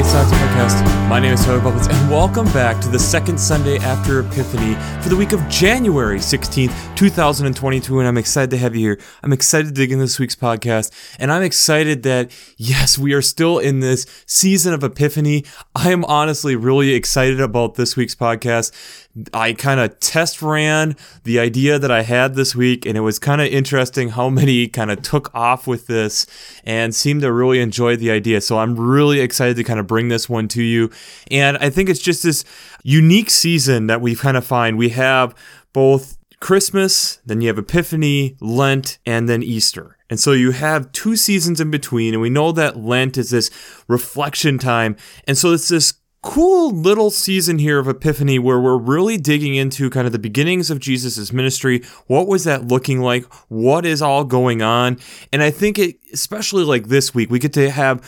Faith Science Podcast. My name is Tyler Bublitz, and welcome back to the second Sunday after Epiphany for the week of January 16th, 2022. And I'm excited to have you here. I'm excited to dig into this week's podcast, and I'm excited that, yes, we are still in this season of Epiphany. I am honestly really excited about this week's podcast. I kind of test ran the idea that I had this week, and it was kind of interesting how many kind of took off with this and seemed to really enjoy the idea. So I'm really excited to kind of bring this one to you. And I think it's just this unique season that we kind of find. We have both Christmas, then you have Epiphany, Lent, and then Easter. And so you have two seasons in between, and we know that Lent is this reflection time. And so it's this cool little season here of Epiphany where we're really digging into kind of the beginnings of Jesus' ministry. What was that looking like? What is all going on? And I think it, especially like this week, we get to have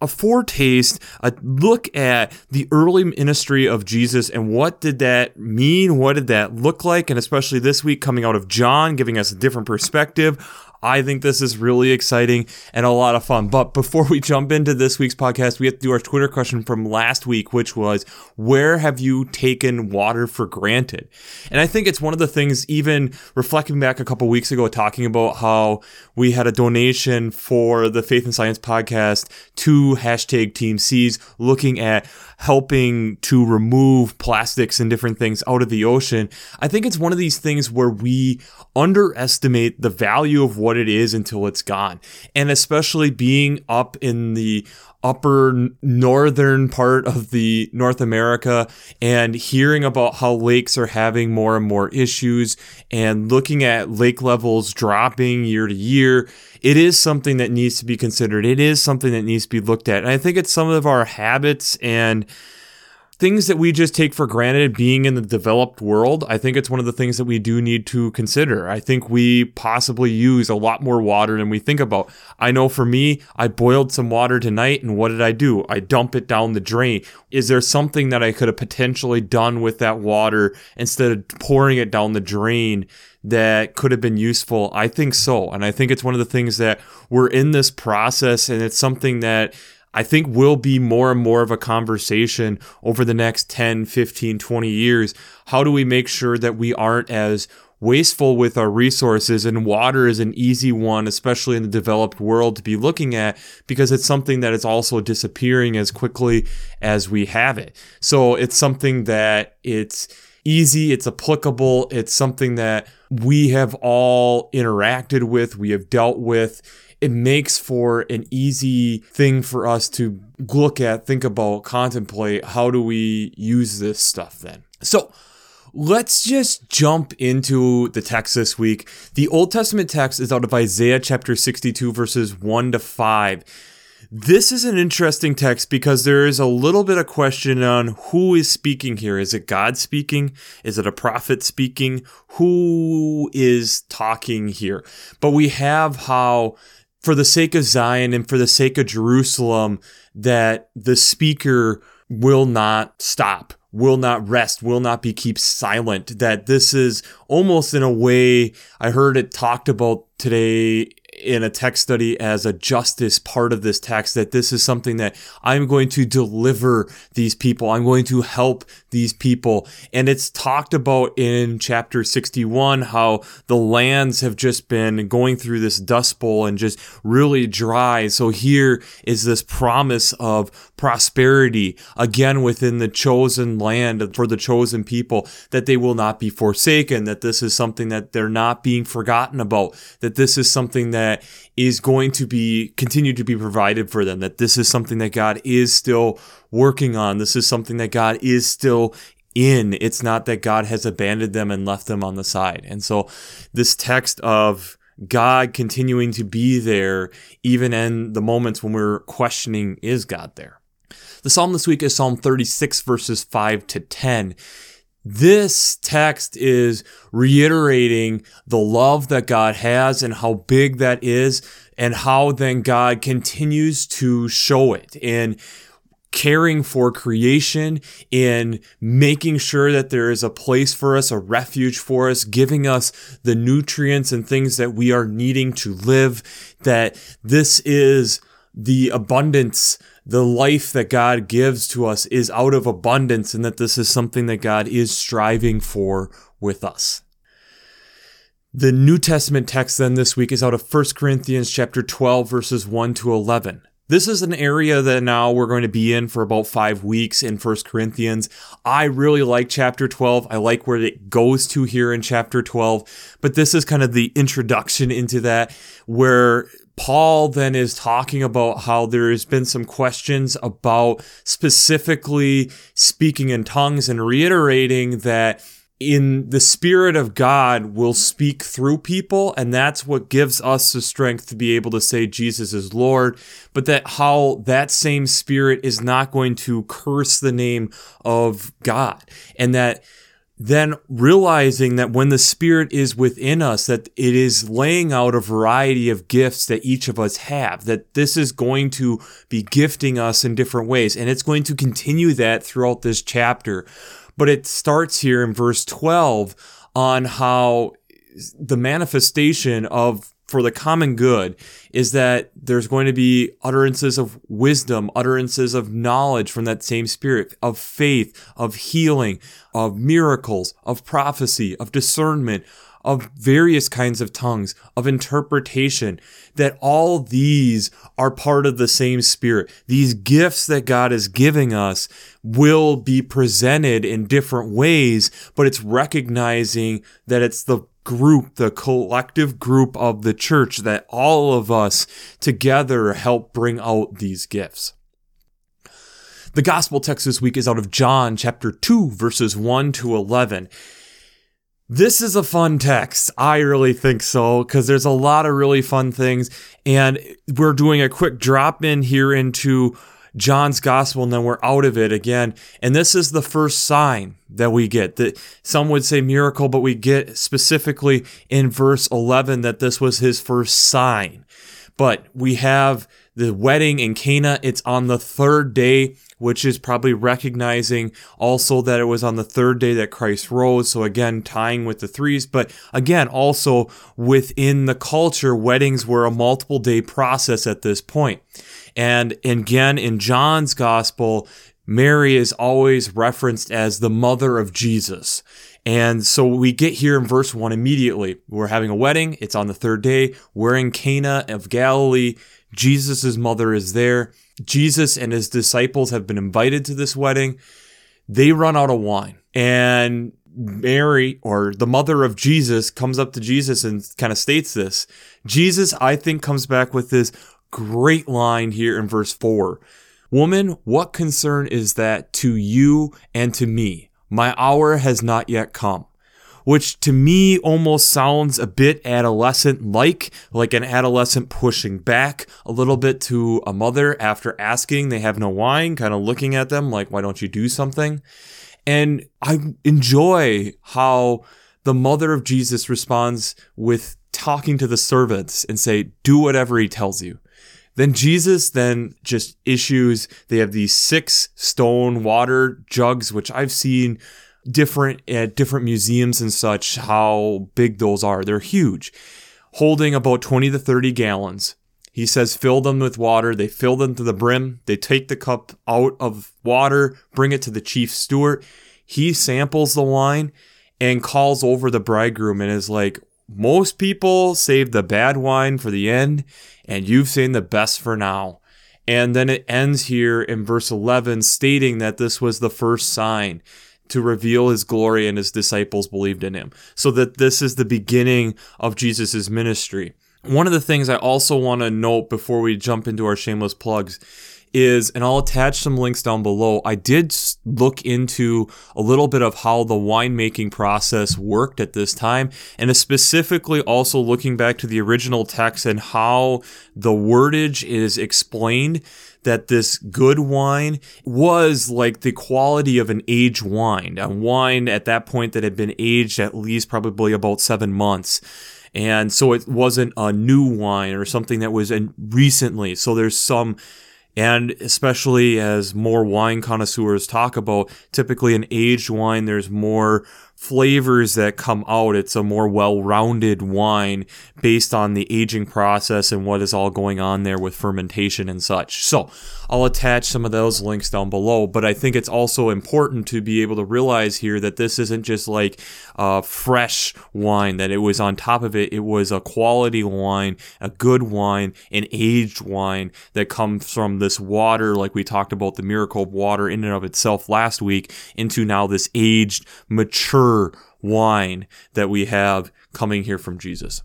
a foretaste, a look at the early ministry of Jesus and what did that mean? What did that look like? And especially this week coming out of John, giving us a different perspective I think this is really exciting and a lot of fun. But before we jump into this week's podcast, we have to do our Twitter question from last week, which was where have you taken water for granted? And I think it's one of the things, even reflecting back a couple weeks ago, talking about how we had a donation for the Faith and Science podcast to hashtag Team Seas, looking at helping to remove plastics and different things out of the ocean. I think it's one of these things where we underestimate the value of what it is until it's gone. And especially being up in the upper northern part of the North America and hearing about how lakes are having more and more issues and looking at lake levels dropping year to year, it is something that needs to be considered. It is something that needs to be looked at. And I think it's some of our habits and things that we just take for granted being in the developed world, I think it's one of the things that we do need to consider. I think we possibly use a lot more water than we think about. I know for me, I boiled some water tonight, and what did I do? I dump it down the drain. Is there something that I could have potentially done with that water instead of pouring it down the drain? that could have been useful? I think so. And I think it's one of the things that we're in this process, and it's something that I think will be more and more of a conversation over the next 10, 15, 20 years. How do we make sure that we aren't as wasteful with our resources and water is an easy one especially in the developed world to be looking at because it's something that is also disappearing as quickly as we have it so it's something that it's easy it's applicable it's something that we have all interacted with we have dealt with it makes for an easy thing for us to look at, think about, contemplate how do we use this stuff then. So, Let's just jump into the text this week. The Old Testament text is out of Isaiah chapter 62, verses 1 to 5. This is an interesting text because there is a little bit of question on who is speaking here. Is it God speaking? Is it a prophet speaking? Who is talking here? But we have how for the sake of Zion and for the sake of Jerusalem, that the speaker will not stop, will not rest, will not be keep silent. That this is almost in a way, I heard it talked about today in a text study as a justice part of this text that this is something that I'm going to deliver these people. I'm going to help these people. And it's talked about in chapter 61 how the lands have just been going through this dust bowl and just really dry. So here is this promise of prosperity again within the chosen land for the chosen people that they will not be forsaken, that this is something that they're not being forgotten about, that this is something that that is going to be continue to be provided for them that this is something that God is still working on. This is something that God is still in. It's not that God has abandoned them and left them on the side. And so this text of God continuing to be there even in the moments when we're questioning is God there? The psalm this week is Psalm 36 verses 5 to 10 this text is reiterating the love that God has and how big that is, and how then God continues to show it in caring for creation, in making sure that there is a place for us, a refuge for us, giving us the nutrients and things that we are needing to live, that this is the abundance, the life that God gives to us is out of abundance, and that this is something that God is striving for with us. The New Testament text then this week is out of 1 Corinthians chapter 12 verses 1 to 11. This is an area that now we're going to be in for about five weeks in First Corinthians. I really like chapter 12. I like where it goes to here in chapter 12, but this is kind of the introduction into that where Paul then is talking about how there has been some questions about specifically speaking in tongues and reiterating that in the spirit of God will speak through people and that's what gives us the strength to be able to say Jesus is Lord but that how that same spirit is not going to curse the name of God and that then realizing that when the spirit is within us that it is laying out a variety of gifts that each of us have that this is going to be gifting us in different ways. And it's going to continue that throughout this chapter. But it starts here in verse 12 on how the manifestation of for the common good is that there's going to be utterances of wisdom, utterances of knowledge from that same spirit, of faith, of healing, of miracles, of prophecy, of discernment, of various kinds of tongues, of interpretation, that all these are part of the same spirit. These gifts that God is giving us will be presented in different ways, but it's recognizing that it's the group, the collective group of the church that all of us together help bring out these gifts. The gospel text this week is out of John chapter 2 verses 1 to 11. This is a fun text. I really think so because there's a lot of really fun things. And we're doing a quick drop in here into John's gospel and then we're out of it again. And this is the first sign that we get that some would say miracle, but we get specifically in verse 11 that this was his first sign. But we have the wedding in Cana. It's on the third day which is probably recognizing also that it was on the third day that Christ rose. So again, tying with the threes, but again, also within the culture, weddings were a multiple day process at this point. And again, in John's gospel, Mary is always referenced as the mother of Jesus. And so we get here in verse 1 immediately. We're having a wedding. It's on the third day. We're in Cana of Galilee. Jesus' mother is there. Jesus and his disciples have been invited to this wedding. They run out of wine. And Mary, or the mother of Jesus, comes up to Jesus and kind of states this. Jesus, I think, comes back with this great line here in verse 4 Woman, what concern is that to you and to me? My hour has not yet come which to me almost sounds a bit adolescent like, like an adolescent pushing back a little bit to a mother after asking they have no wine, kind of looking at them like, why don't you do something? And I enjoy how the mother of Jesus responds with talking to the servants and say, do whatever he tells you. Then Jesus then just issues, they have these six stone water jugs, which I've seen different at different museums and such how big those are. They're huge, holding about 20 to 30 gallons. He says, fill them with water. They fill them to the brim. They take the cup out of water, bring it to the chief steward. He samples the wine and calls over the bridegroom and is like, most people save the bad wine for the end, and you've saved the best for now. And then it ends here in verse 11, stating that this was the first sign to reveal his glory and his disciples believed in him. So that this is the beginning of Jesus' ministry. One of the things I also want to note before we jump into our shameless plugs is, and I'll attach some links down below. I did look into a little bit of how the winemaking process worked at this time, and specifically also looking back to the original text and how the wordage is explained that this good wine was like the quality of an aged wine, a wine at that point that had been aged at least probably about seven months. And so it wasn't a new wine or something that was in recently. So there's some and especially as more wine connoisseurs talk about, typically an aged wine, there's more flavors that come out. It's a more well rounded wine based on the aging process and what is all going on there with fermentation and such. So I'll attach some of those links down below, but I think it's also important to be able to realize here that this isn't just like a fresh wine, that it was on top of it, it was a quality wine, a good wine, an aged wine that comes from this water, like we talked about the miracle of water in and of itself last week, into now this aged, mature wine that we have coming here from Jesus.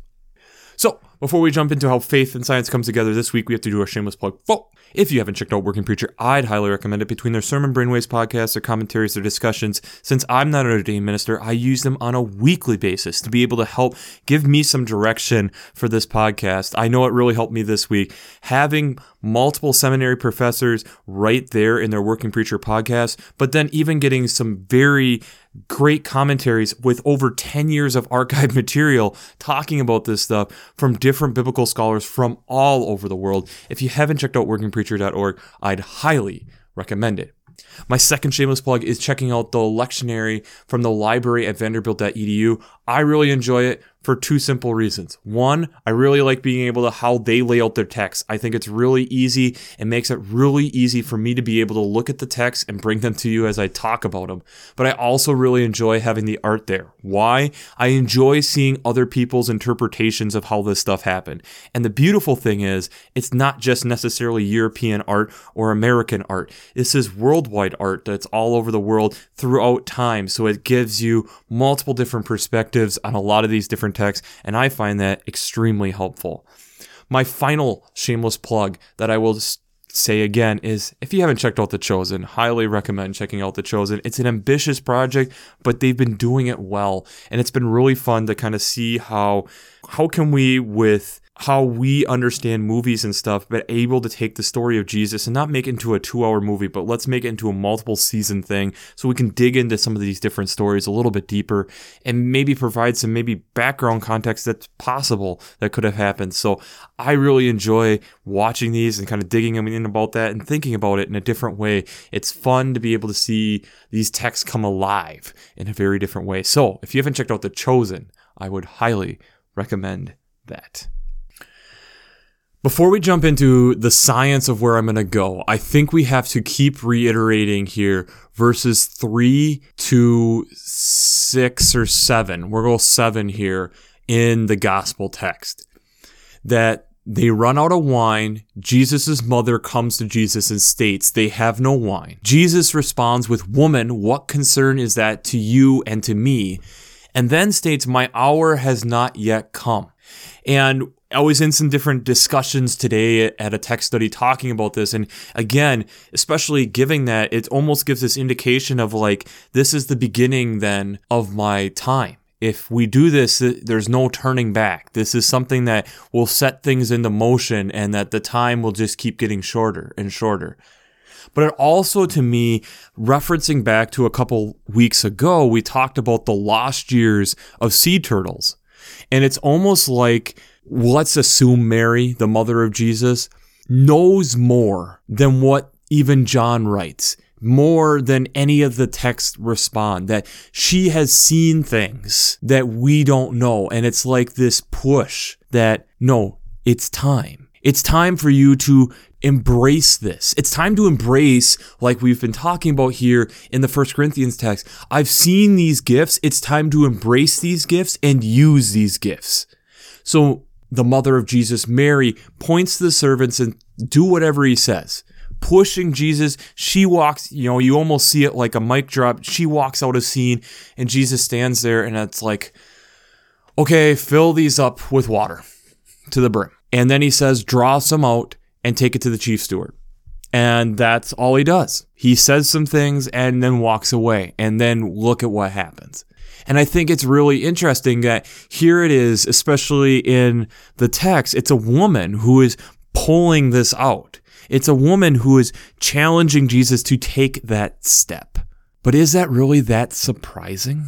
So, before we jump into how faith and science comes together this week, we have to do our shameless plug. If you haven't checked out Working Preacher, I'd highly recommend it. Between their Sermon Brainwaves podcasts, their commentaries, their discussions, since I'm not an ordained minister, I use them on a weekly basis to be able to help give me some direction for this podcast. I know it really helped me this week. Having multiple seminary professors right there in their Working Preacher podcast, but then even getting some very great commentaries with over 10 years of archived material talking about this stuff from different biblical scholars from all over the world. If you haven't checked out workingpreacher.org, I'd highly recommend it. My second shameless plug is checking out the lectionary from the library at vanderbilt.edu. I really enjoy it for two simple reasons. One, I really like being able to how they lay out their text. I think it's really easy. It makes it really easy for me to be able to look at the text and bring them to you as I talk about them. But I also really enjoy having the art there. Why? I enjoy seeing other people's interpretations of how this stuff happened. And the beautiful thing is, it's not just necessarily European art or American art. This is worldwide art that's all over the world throughout time. So it gives you multiple different perspectives on a lot of these different texts, and I find that extremely helpful. My final shameless plug that I will say again is if you haven't checked out The Chosen, highly recommend checking out The Chosen. It's an ambitious project, but they've been doing it well, and it's been really fun to kind of see how how can we with how we understand movies and stuff, but able to take the story of Jesus and not make it into a two hour movie, but let's make it into a multiple season thing so we can dig into some of these different stories a little bit deeper and maybe provide some maybe background context that's possible that could have happened. So I really enjoy watching these and kind of digging in about that and thinking about it in a different way. It's fun to be able to see these texts come alive in a very different way. So if you haven't checked out The Chosen, I would highly recommend that. Before we jump into the science of where I'm going to go, I think we have to keep reiterating here verses 3 to 6 or 7. We're going 7 here in the gospel text. That they run out of wine. Jesus' mother comes to Jesus and states they have no wine. Jesus responds with, Woman, what concern is that to you and to me? And then states, My hour has not yet come. And I was in some different discussions today at a tech study talking about this. And again, especially giving that, it almost gives this indication of like, this is the beginning then of my time. If we do this, there's no turning back. This is something that will set things into motion and that the time will just keep getting shorter and shorter. But it also, to me, referencing back to a couple weeks ago, we talked about the lost years of sea turtles. And it's almost like let's assume Mary, the mother of Jesus, knows more than what even John writes, more than any of the texts respond, that she has seen things that we don't know. And it's like this push that, no, it's time. It's time for you to embrace this. It's time to embrace, like we've been talking about here in the First Corinthians text. I've seen these gifts. It's time to embrace these gifts and use these gifts. So the mother of Jesus, Mary, points to the servants and do whatever he says. Pushing Jesus, she walks, you know, you almost see it like a mic drop. She walks out of scene and Jesus stands there and it's like, okay, fill these up with water to the brim. And then he says, draw some out and take it to the chief steward. And that's all he does. He says some things and then walks away. And then look at what happens. And I think it's really interesting that here it is, especially in the text, it's a woman who is pulling this out. It's a woman who is challenging Jesus to take that step. But is that really that surprising?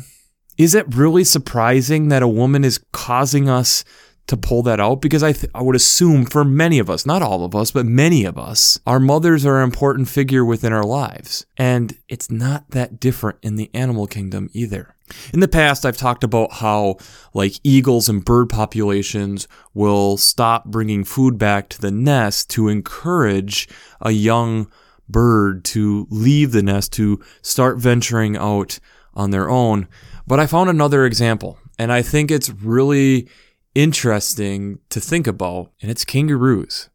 Is it really surprising that a woman is causing us to pull that out because I, th- I would assume for many of us, not all of us, but many of us, our mothers are an important figure within our lives. And it's not that different in the animal kingdom either. In the past, I've talked about how, like, eagles and bird populations will stop bringing food back to the nest to encourage a young bird to leave the nest, to start venturing out on their own. But I found another example, and I think it's really interesting to think about, and it's kangaroos.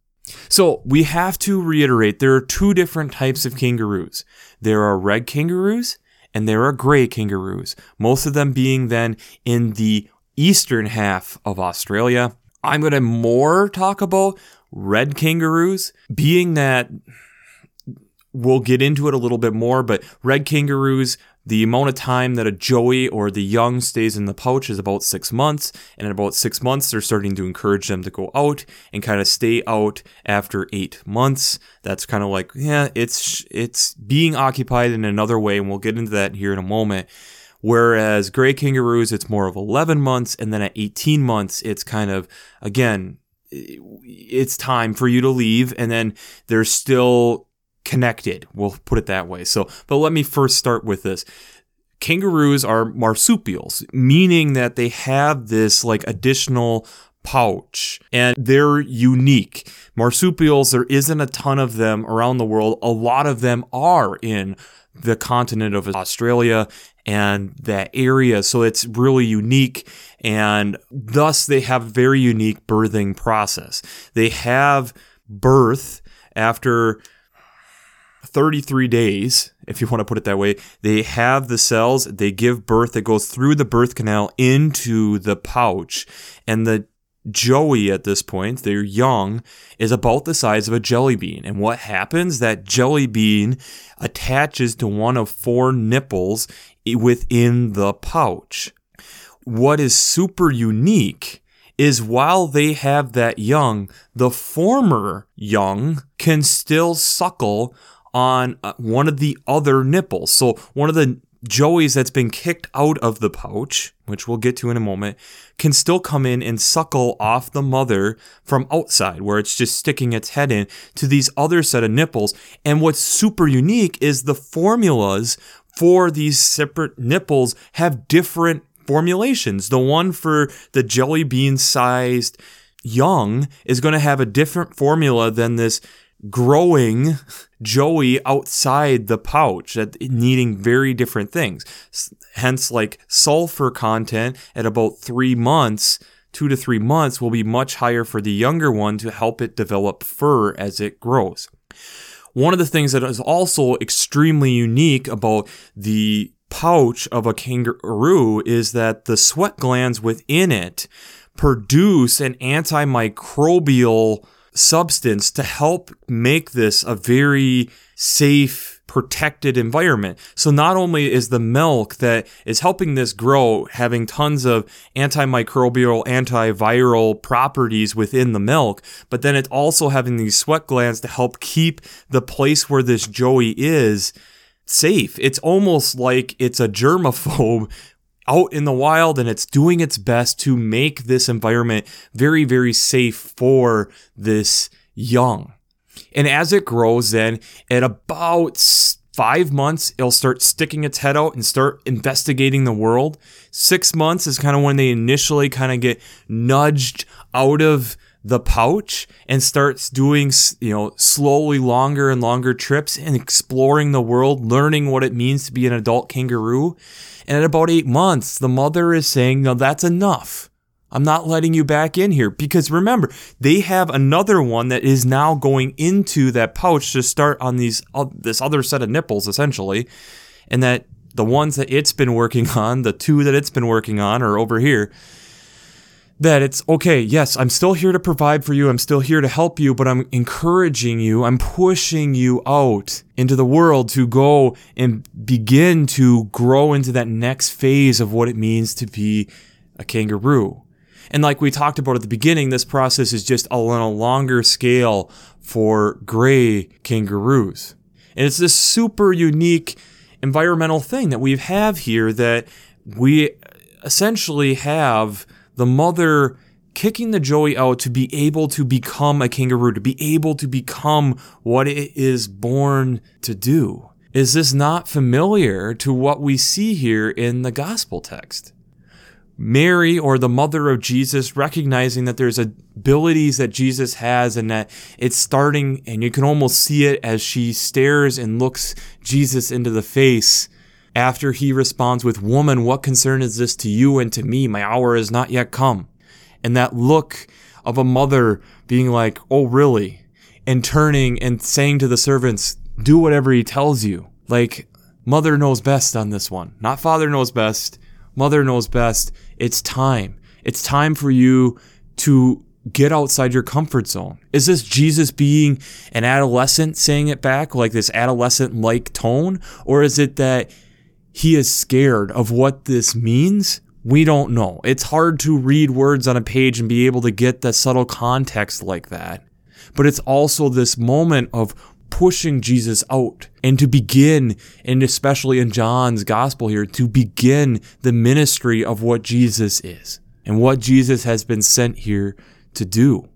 So we have to reiterate there are two different types of kangaroos. There are red kangaroos and there are gray kangaroos, most of them being then in the eastern half of Australia. I'm going to more talk about red kangaroos, being that we'll get into it a little bit more, but red kangaroos the amount of time that a joey or the young stays in the pouch is about six months, and in about six months, they're starting to encourage them to go out and kind of stay out after eight months. That's kind of like, yeah, it's it's being occupied in another way, and we'll get into that here in a moment. Whereas gray kangaroos, it's more of 11 months, and then at 18 months, it's kind of again, it's time for you to leave, and then there's still connected. We'll put it that way. So, but let me first start with this. Kangaroos are marsupials, meaning that they have this like additional pouch and they're unique. Marsupials, there isn't a ton of them around the world. A lot of them are in the continent of Australia and that area. So it's really unique. And thus they have very unique birthing process. They have birth after 33 days, if you want to put it that way, they have the cells, they give birth, it goes through the birth canal into the pouch. And the Joey at this point, they're young, is about the size of a jelly bean. And what happens? That jelly bean attaches to one of four nipples within the pouch. What is super unique is while they have that young, the former young can still suckle on uh, one of the other nipples. So one of the joeys that's been kicked out of the pouch, which we'll get to in a moment, can still come in and suckle off the mother from outside, where it's just sticking its head in to these other set of nipples. And what's super unique is the formulas for these separate nipples have different formulations. The one for the jelly bean sized young is going to have a different formula than this growing Joey outside the pouch, that needing very different things. Hence, like sulfur content at about three months, two to three months, will be much higher for the younger one to help it develop fur as it grows. One of the things that is also extremely unique about the pouch of a kangaroo is that the sweat glands within it produce an antimicrobial substance to help make this a very safe protected environment. So not only is the milk that is helping this grow having tons of antimicrobial, antiviral properties within the milk, but then it's also having these sweat glands to help keep the place where this joey is safe. It's almost like it's a germaphobe out in the wild and it's doing its best to make this environment very, very safe for this young. And as it grows, then at about five months, it'll start sticking its head out and start investigating the world. Six months is kind of when they initially kind of get nudged out of the pouch and starts doing you know slowly longer and longer trips and exploring the world learning what it means to be an adult kangaroo and at about eight months, the mother is saying, No, that's enough. I'm not letting you back in here. Because remember, they have another one that is now going into that pouch to start on these uh, this other set of nipples, essentially. And that the ones that it's been working on, the two that it's been working on, are over here that it's okay, yes, I'm still here to provide for you, I'm still here to help you, but I'm encouraging you, I'm pushing you out into the world to go and begin to grow into that next phase of what it means to be a kangaroo. And like we talked about at the beginning, this process is just on a longer scale for gray kangaroos. And it's this super unique environmental thing that we have here that we essentially have the mother kicking the joey out to be able to become a kangaroo, to be able to become what it is born to do. Is this not familiar to what we see here in the gospel text? Mary or the mother of Jesus recognizing that there's abilities that Jesus has and that it's starting and you can almost see it as she stares and looks Jesus into the face after he responds with woman what concern is this to you and to me? My hour is not yet come. And that look of a mother being like oh really? And turning and saying to the servants do whatever he tells you. Like mother knows best on this one. Not father knows best. Mother knows best. It's time. It's time for you to get outside your comfort zone. Is this Jesus being an adolescent saying it back, like this adolescent like tone? Or is it that he is scared of what this means? We don't know. It's hard to read words on a page and be able to get the subtle context like that. But it's also this moment of pushing Jesus out and to begin, and especially in John's gospel here, to begin the ministry of what Jesus is and what Jesus has been sent here to do.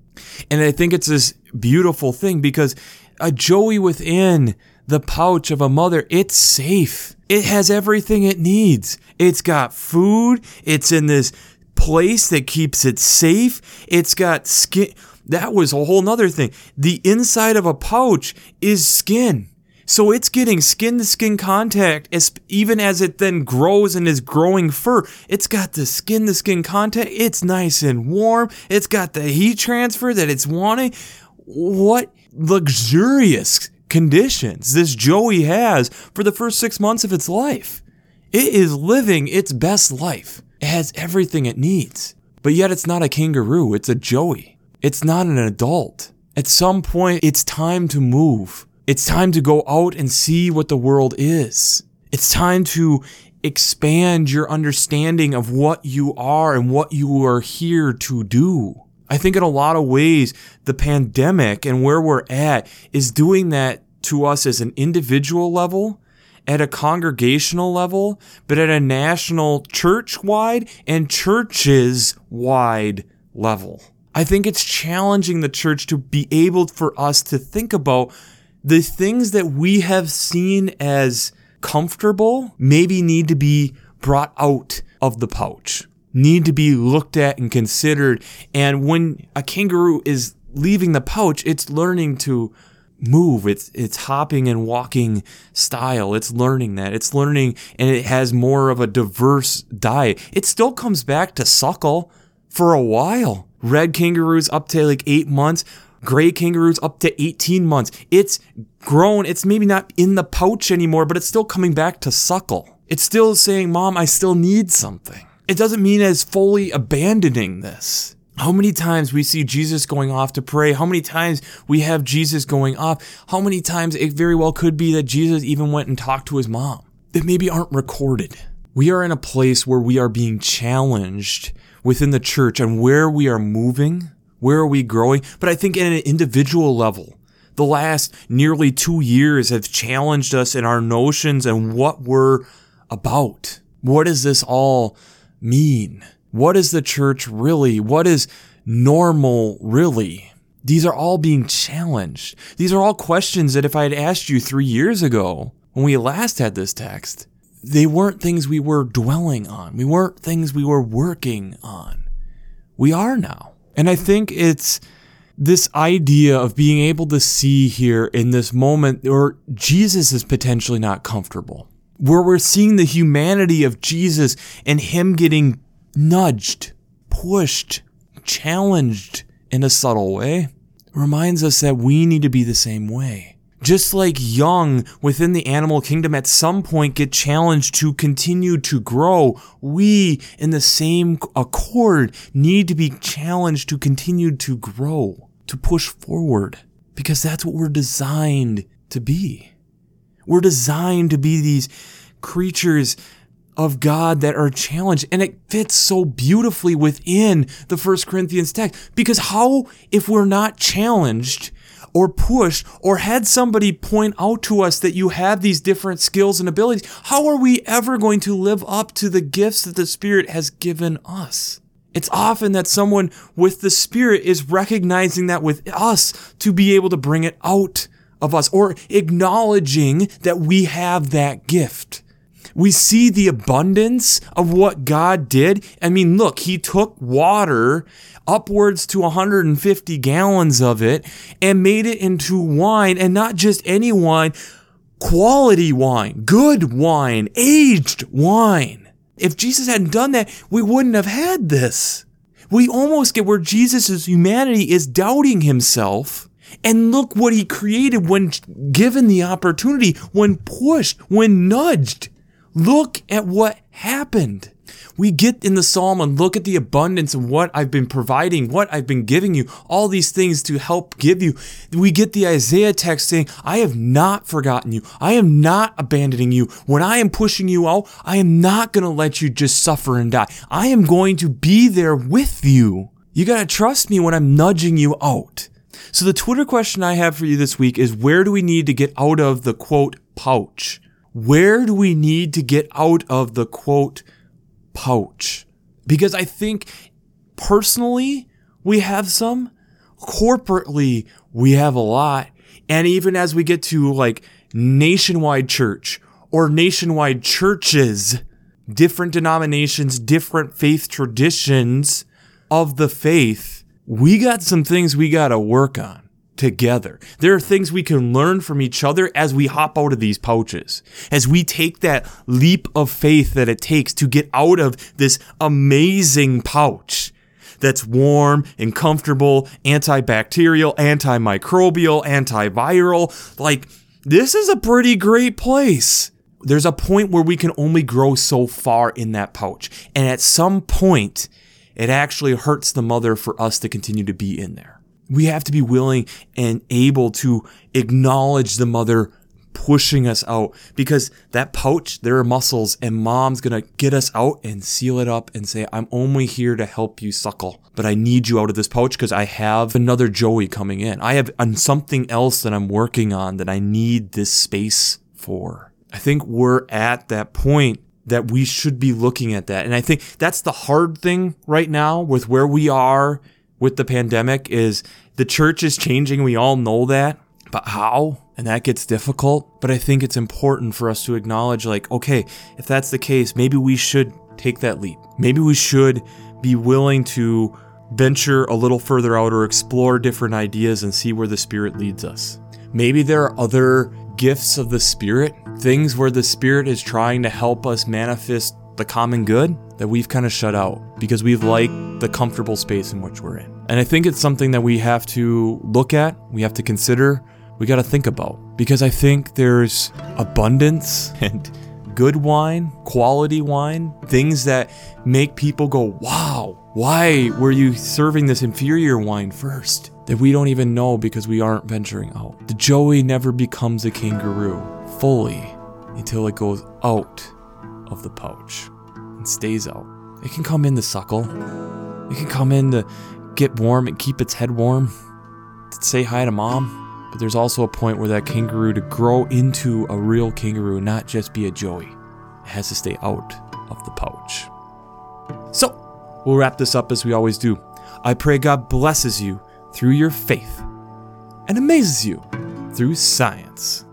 And I think it's this beautiful thing because a Joey within the pouch of a mother, it's safe. It has everything it needs. It's got food. It's in this place that keeps it safe. It's got skin that was a whole nother thing. The inside of a pouch is skin. So it's getting skin to skin contact, as, even as it then grows and is growing fur. It's got the skin to skin contact. It's nice and warm. It's got the heat transfer that it's wanting. What luxurious conditions this Joey has for the first six months of its life. It is living its best life. It has everything it needs. But yet it's not a kangaroo, it's a Joey. It's not an adult. At some point, it's time to move. It's time to go out and see what the world is. It's time to expand your understanding of what you are and what you are here to do. I think in a lot of ways, the pandemic and where we're at is doing that to us as an individual level, at a congregational level, but at a national church wide and churches wide level. I think it's challenging the church to be able for us to think about the things that we have seen as comfortable maybe need to be brought out of the pouch, need to be looked at and considered. And when a kangaroo is leaving the pouch, it's learning to move. It's it's hopping and walking style. It's learning that. It's learning and it has more of a diverse diet. It still comes back to suckle for a while red kangaroos up to like eight months, gray kangaroos up to 18 months. It's grown. It's maybe not in the pouch anymore, but it's still coming back to suckle. It's still saying, Mom, I still need something. It doesn't mean as fully abandoning this. How many times we see Jesus going off to pray? How many times we have Jesus going off? How many times it very well could be that Jesus even went and talked to his mom that maybe aren't recorded? We are in a place where we are being challenged within the church and where we are moving, where are we growing. But I think at an individual level, the last nearly two years have challenged us in our notions and what we're about. What does this all mean? What is the church really? What is normal really? These are all being challenged. These are all questions that if I had asked you three years ago when we last had this text, they weren't things we were dwelling on. We weren't things we were working on. We are now. And I think it's this idea of being able to see here in this moment where Jesus is potentially not comfortable, where we're seeing the humanity of Jesus and him getting nudged, pushed, challenged in a subtle way, reminds us that we need to be the same way just like young within the animal kingdom at some point get challenged to continue to grow, we in the same accord need to be challenged to continue to grow, to push forward, because that's what we're designed to be. We're designed to be these creatures of God that are challenged. And it fits so beautifully within the First Corinthians text. Because how, if we're not challenged, or pushed or had somebody point out to us that you have these different skills and abilities, how are we ever going to live up to the gifts that the Spirit has given us? It's often that someone with the Spirit is recognizing that with us to be able to bring it out of us or acknowledging that we have that gift. We see the abundance of what God did. I mean, look, He took water, upwards to 150 gallons of it, and made it into wine, and not just any wine, quality wine, good wine, aged wine. If Jesus hadn't done that, we wouldn't have had this. We almost get where Jesus' humanity is doubting himself. And look what he created when given the opportunity, when pushed, when nudged. Look at what happened. We get in the psalm and look at the abundance of what I've been providing, what I've been giving you, all these things to help give you. We get the Isaiah text saying, I have not forgotten you. I am not abandoning you. When I am pushing you out, I am not going to let you just suffer and die. I am going to be there with you. You got to trust me when I'm nudging you out. So the Twitter question I have for you this week is where do we need to get out of the quote pouch? Where do we need to get out of the quote pouch? Because I think personally, we have some. Corporately, we have a lot. And even as we get to like nationwide church or nationwide churches, different denominations, different faith traditions of the faith, we got some things we got to work on together. There are things we can learn from each other as we hop out of these pouches, as we take that leap of faith that it takes to get out of this amazing pouch that's warm and comfortable, antibacterial, antimicrobial, antiviral. Like, this is a pretty great place. There's a point where we can only grow so far in that pouch. And at some point, it actually hurts the mother for us to continue to be in there. We have to be willing and able to acknowledge the mother pushing us out because that pouch, there are muscles, and mom's gonna get us out and seal it up and say, I'm only here to help you suckle, but I need you out of this pouch because I have another Joey coming in. I have something else that I'm working on that I need this space for. I think we're at that point that we should be looking at that. And I think that's the hard thing right now with where we are with the pandemic is the church is changing. We all know that, but how? And that gets difficult. But I think it's important for us to acknowledge, like, okay, if that's the case, maybe we should take that leap. Maybe we should be willing to venture a little further out or explore different ideas and see where the Spirit leads us. Maybe there are other gifts of the Spirit, things where the Spirit is trying to help us manifest the common good that we've kind of shut out because we've liked the comfortable space in which we're in. And I think it's something that we have to look at, we have to consider, we got to think about because I think there's abundance and good wine, quality wine, things that make people go, wow, why were you serving this inferior wine first? That we don't even know because we aren't venturing out. The Joey never becomes a kangaroo fully until it goes out of the pouch and stays out. It can come in to suckle. It can come in to get warm and keep its head warm, to say hi to mom. But there's also a point where that kangaroo to grow into a real kangaroo, not just be a joey, it has to stay out of the pouch. So, we'll wrap this up as we always do. I pray God blesses you through your faith and amazes you through science.